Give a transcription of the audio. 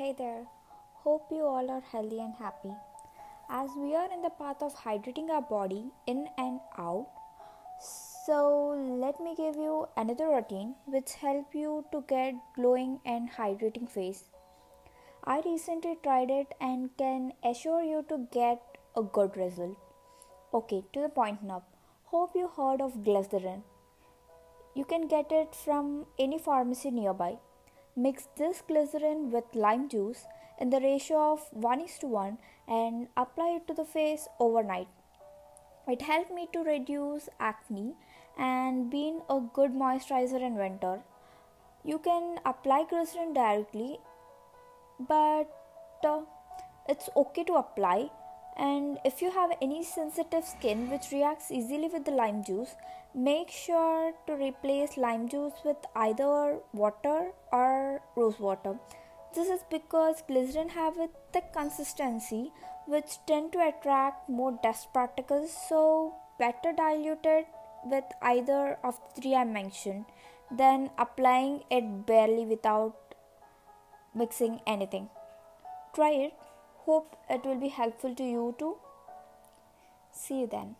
Hey there, hope you all are healthy and happy. As we are in the path of hydrating our body in and out, so let me give you another routine which help you to get glowing and hydrating face. I recently tried it and can assure you to get a good result. Okay, to the point now. Hope you heard of glycerin. You can get it from any pharmacy nearby. Mix this glycerin with lime juice in the ratio of 1 is to 1 and apply it to the face overnight. It helped me to reduce acne and being a good moisturizer in winter. You can apply glycerin directly, but uh, it's okay to apply and if you have any sensitive skin which reacts easily with the lime juice make sure to replace lime juice with either water or rose water. This is because glycerin have a thick consistency which tend to attract more dust particles so better diluted with either of the three i mentioned than applying it barely without mixing anything. Try it Hope it will be helpful to you too. See you then.